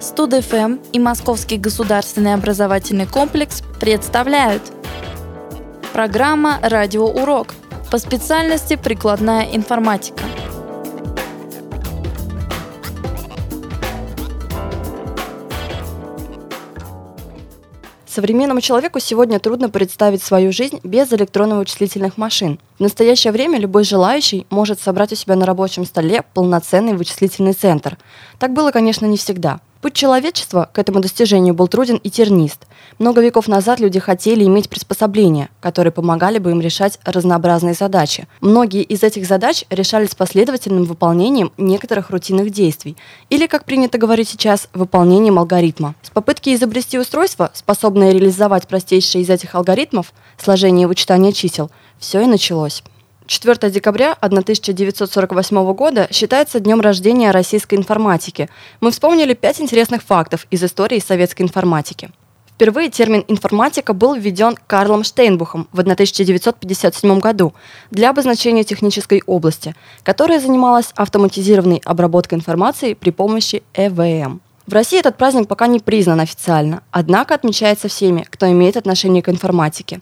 Студ-ФМ и Московский государственный образовательный комплекс представляют Программа «Радиоурок» по специальности «Прикладная информатика». Современному человеку сегодня трудно представить свою жизнь без электронно-вычислительных машин. В настоящее время любой желающий может собрать у себя на рабочем столе полноценный вычислительный центр. Так было, конечно, не всегда. Путь человечества к этому достижению был труден и тернист. Много веков назад люди хотели иметь приспособления, которые помогали бы им решать разнообразные задачи. Многие из этих задач решались последовательным выполнением некоторых рутинных действий, или, как принято говорить сейчас, выполнением алгоритма. С попытки изобрести устройство, способное реализовать простейшие из этих алгоритмов, сложение и вычитание чисел, все и началось. 4 декабря 1948 года считается днем рождения российской информатики. Мы вспомнили пять интересных фактов из истории советской информатики. Впервые термин «информатика» был введен Карлом Штейнбухом в 1957 году для обозначения технической области, которая занималась автоматизированной обработкой информации при помощи ЭВМ. В России этот праздник пока не признан официально, однако отмечается всеми, кто имеет отношение к информатике.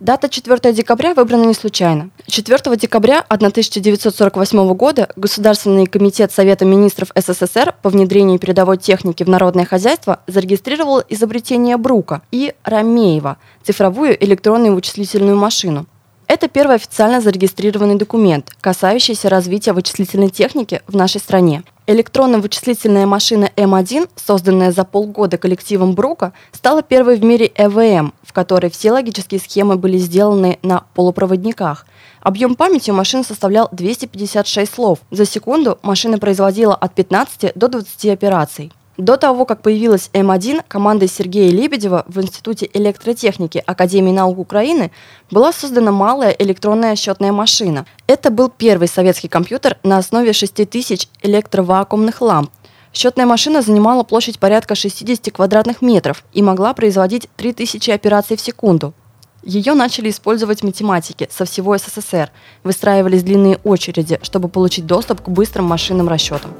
Дата 4 декабря выбрана не случайно. 4 декабря 1948 года Государственный комитет Совета министров СССР по внедрению передовой техники в народное хозяйство зарегистрировал изобретение Брука и Ромеева – цифровую электронную вычислительную машину. Это первый официально зарегистрированный документ, касающийся развития вычислительной техники в нашей стране. Электронно-вычислительная машина М1, созданная за полгода коллективом Брука, стала первой в мире ЭВМ, в которой все логические схемы были сделаны на полупроводниках. Объем памяти у машины составлял 256 слов. За секунду машина производила от 15 до 20 операций. До того, как появилась М1, командой Сергея Лебедева в Институте электротехники Академии наук Украины была создана малая электронная счетная машина. Это был первый советский компьютер на основе 6000 электровакуумных ламп. Счетная машина занимала площадь порядка 60 квадратных метров и могла производить 3000 операций в секунду. Ее начали использовать математики со всего СССР. Выстраивались длинные очереди, чтобы получить доступ к быстрым машинным расчетам.